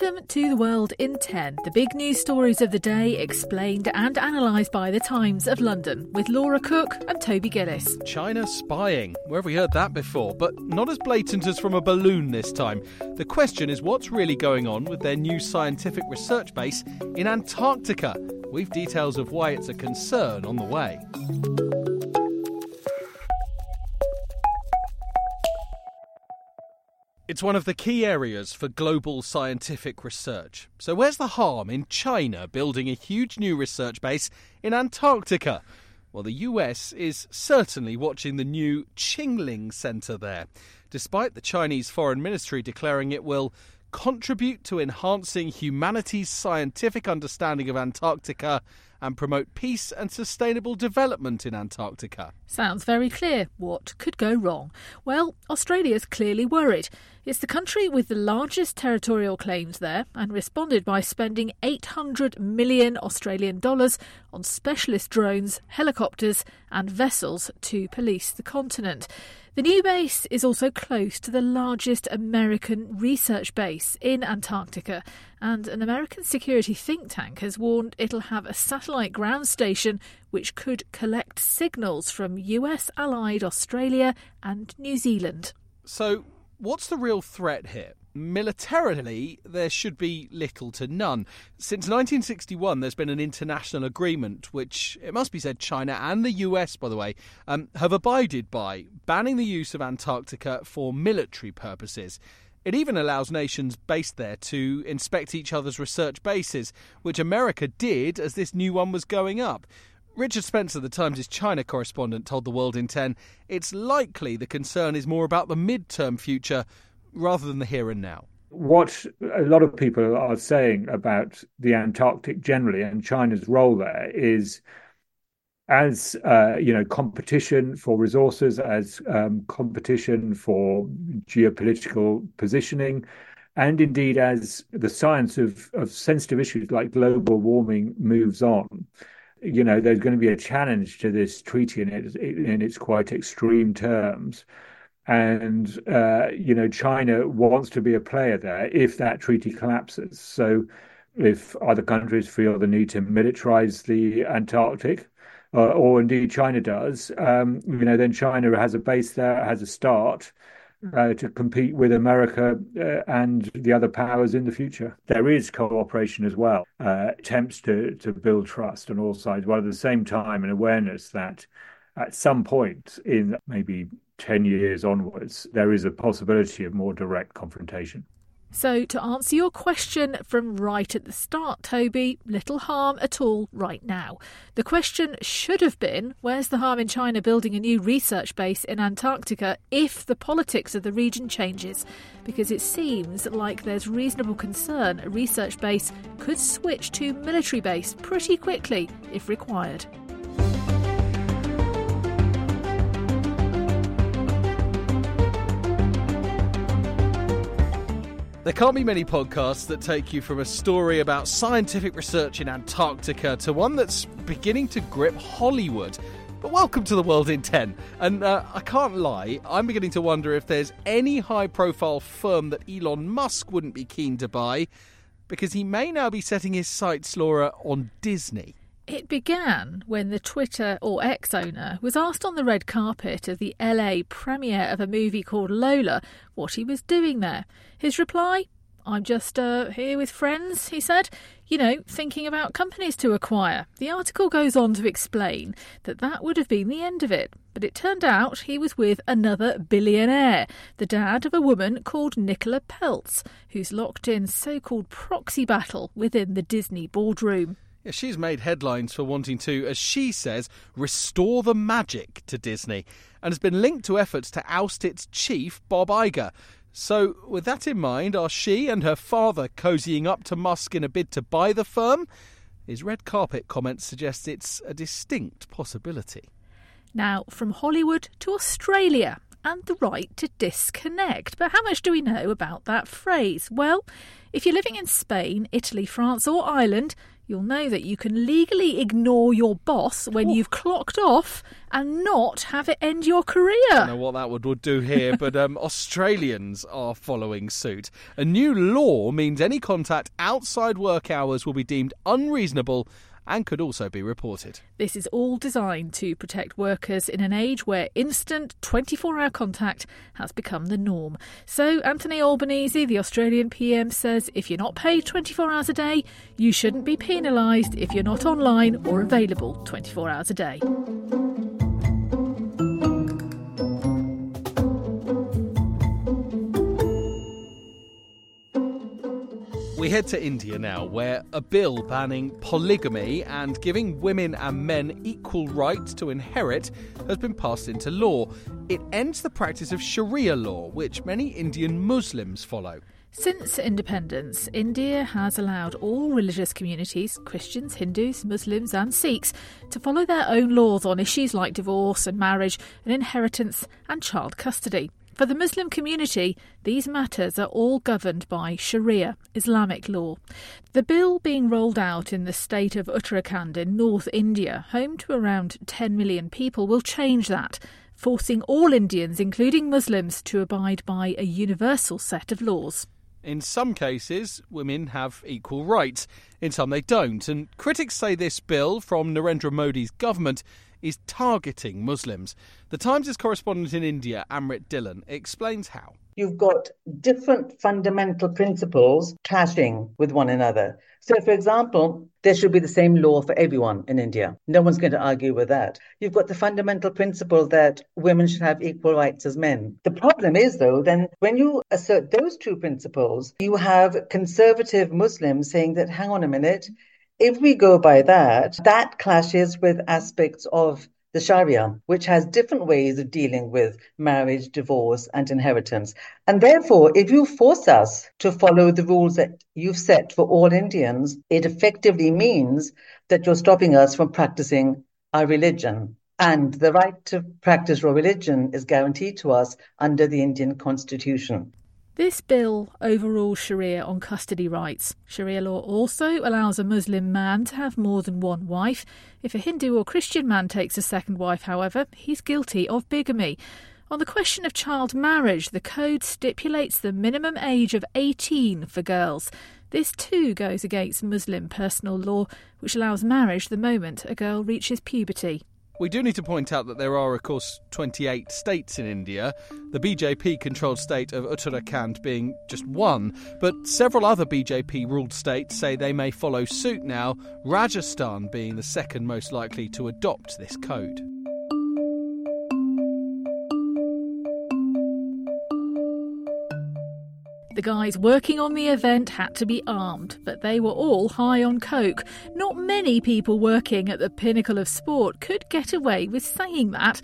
Welcome to the world in 10, the big news stories of the day explained and analysed by the Times of London with Laura Cook and Toby Gillis. China spying. Where have we heard that before? But not as blatant as from a balloon this time. The question is what's really going on with their new scientific research base in Antarctica? We've details of why it's a concern on the way. It's one of the key areas for global scientific research. So, where's the harm in China building a huge new research base in Antarctica? Well, the US is certainly watching the new Qinling Center there, despite the Chinese Foreign Ministry declaring it will contribute to enhancing humanity's scientific understanding of Antarctica and promote peace and sustainable development in Antarctica. Sounds very clear. What could go wrong? Well, Australia's clearly worried. It's the country with the largest territorial claims there and responded by spending 800 million Australian dollars on specialist drones, helicopters, and vessels to police the continent. The new base is also close to the largest American research base in Antarctica, and an American security think tank has warned it'll have a satellite ground station which could collect signals from US allied Australia and New Zealand. So, what's the real threat here? Militarily, there should be little to none. Since 1961, there's been an international agreement, which, it must be said, China and the US, by the way, um, have abided by, banning the use of Antarctica for military purposes. It even allows nations based there to inspect each other's research bases, which America did as this new one was going up. Richard Spencer, the Times' China correspondent, told The World in 10 it's likely the concern is more about the mid-term future rather than the here and now. What a lot of people are saying about the Antarctic generally and China's role there is as uh, you know competition for resources as um, competition for geopolitical positioning and indeed as the science of, of sensitive issues like global warming moves on you know there's going to be a challenge to this treaty in, it, in its quite extreme terms and uh, you know China wants to be a player there if that treaty collapses. So, if other countries feel the need to militarize the Antarctic, uh, or indeed China does, um, you know, then China has a base there, has a start. Uh, to compete with America uh, and the other powers in the future. There is cooperation as well, uh, attempts to to build trust on all sides, while at the same time an awareness that at some point in maybe 10 years onwards, there is a possibility of more direct confrontation. So, to answer your question from right at the start, Toby, little harm at all right now. The question should have been where's the harm in China building a new research base in Antarctica if the politics of the region changes? Because it seems like there's reasonable concern a research base could switch to military base pretty quickly if required. There can't be many podcasts that take you from a story about scientific research in Antarctica to one that's beginning to grip Hollywood. But welcome to the world in 10. And uh, I can't lie, I'm beginning to wonder if there's any high profile firm that Elon Musk wouldn't be keen to buy, because he may now be setting his sights, Laura, on Disney. It began when the Twitter or X owner was asked on the red carpet of the LA premiere of a movie called Lola what he was doing there. His reply I'm just uh, here with friends, he said. you know, thinking about companies to acquire. The article goes on to explain that that would have been the end of it. But it turned out he was with another billionaire, the dad of a woman called Nicola Peltz, who's locked in so called proxy battle within the Disney boardroom. Yeah, she's made headlines for wanting to, as she says, restore the magic to Disney and has been linked to efforts to oust its chief, Bob Iger. So, with that in mind, are she and her father cozying up to Musk in a bid to buy the firm? His red carpet comment suggests it's a distinct possibility. Now, from Hollywood to Australia and the right to disconnect. But how much do we know about that phrase? Well, if you're living in Spain, Italy, France, or Ireland, you'll know that you can legally ignore your boss when you've clocked off and not have it end your career. I don't know what that would, would do here, but um, Australians are following suit. A new law means any contact outside work hours will be deemed unreasonable and could also be reported. This is all designed to protect workers in an age where instant 24 hour contact has become the norm. So, Anthony Albanese, the Australian PM, says if you're not paid 24 hours a day, you shouldn't be penalised if you're not online or available 24 hours a day. We head to India now, where a bill banning polygamy and giving women and men equal rights to inherit has been passed into law. It ends the practice of Sharia law, which many Indian Muslims follow. Since independence, India has allowed all religious communities Christians, Hindus, Muslims, and Sikhs to follow their own laws on issues like divorce and marriage and inheritance and child custody. For the Muslim community, these matters are all governed by Sharia, Islamic law. The bill being rolled out in the state of Uttarakhand in North India, home to around 10 million people, will change that, forcing all Indians, including Muslims, to abide by a universal set of laws. In some cases, women have equal rights. In some, they don't. And critics say this bill from Narendra Modi's government is targeting Muslims. The Times' correspondent in India, Amrit Dhillon, explains how. You've got different fundamental principles clashing with one another. So, for example, there should be the same law for everyone in India. No one's going to argue with that. You've got the fundamental principle that women should have equal rights as men. The problem is, though, then when you assert those two principles, you have conservative Muslims saying that, hang on a minute, if we go by that, that clashes with aspects of the Sharia, which has different ways of dealing with marriage, divorce, and inheritance. And therefore, if you force us to follow the rules that you've set for all Indians, it effectively means that you're stopping us from practicing our religion. And the right to practice your religion is guaranteed to us under the Indian constitution. This bill overrules Sharia on custody rights. Sharia law also allows a Muslim man to have more than one wife. If a Hindu or Christian man takes a second wife, however, he's guilty of bigamy. On the question of child marriage, the code stipulates the minimum age of 18 for girls. This too goes against Muslim personal law, which allows marriage the moment a girl reaches puberty. We do need to point out that there are, of course, 28 states in India, the BJP controlled state of Uttarakhand being just one, but several other BJP ruled states say they may follow suit now, Rajasthan being the second most likely to adopt this code. The guys working on the event had to be armed, but they were all high on coke. Not many people working at the pinnacle of sport could get away with saying that.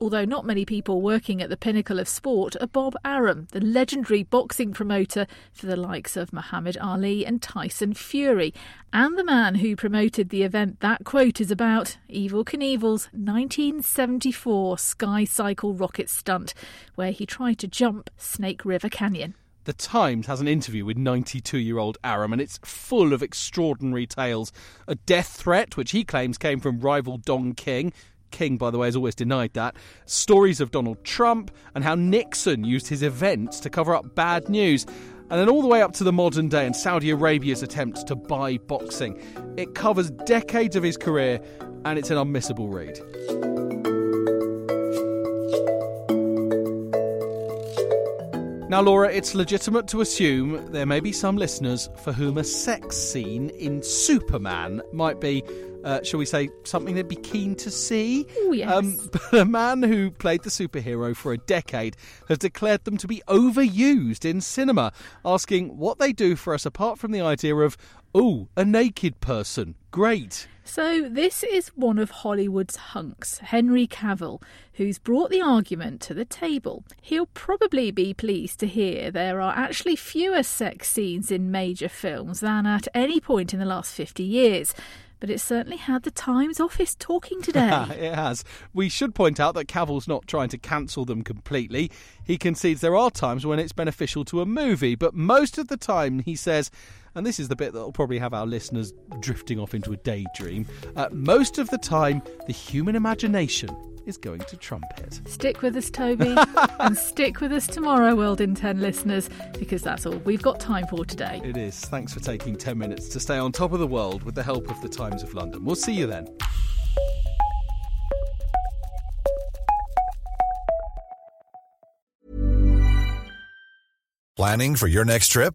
Although not many people working at the pinnacle of sport are Bob Arum, the legendary boxing promoter for the likes of Muhammad Ali and Tyson Fury, and the man who promoted the event that quote is about, Evel Knievel's 1974 Sky Cycle rocket stunt, where he tried to jump Snake River Canyon. The Times has an interview with 92 year old Arum, and it's full of extraordinary tales. A death threat, which he claims came from rival Don King. King, by the way, has always denied that. Stories of Donald Trump and how Nixon used his events to cover up bad news. And then all the way up to the modern day and Saudi Arabia's attempts to buy boxing. It covers decades of his career, and it's an unmissable read. Now, Laura, it's legitimate to assume there may be some listeners for whom a sex scene in Superman might be uh, shall we say, something they'd be keen to see. Oh, yes. Um, but a man who played the superhero for a decade has declared them to be overused in cinema, asking what they do for us apart from the idea of, oh, a naked person. Great. So, this is one of Hollywood's hunks, Henry Cavill, who's brought the argument to the table. He'll probably be pleased to hear there are actually fewer sex scenes in major films than at any point in the last 50 years but it certainly had the Times office talking today. it has. We should point out that Cavill's not trying to cancel them completely. He concedes there are times when it's beneficial to a movie, but most of the time, he says, and this is the bit that will probably have our listeners drifting off into a daydream, uh, most of the time, the human imagination is going to trumpet. Stick with us, Toby, and stick with us tomorrow, World in 10 listeners, because that's all we've got time for today. It is. Thanks for taking 10 minutes to stay on top of the world with the help of the Times of London. We'll see you then. Planning for your next trip?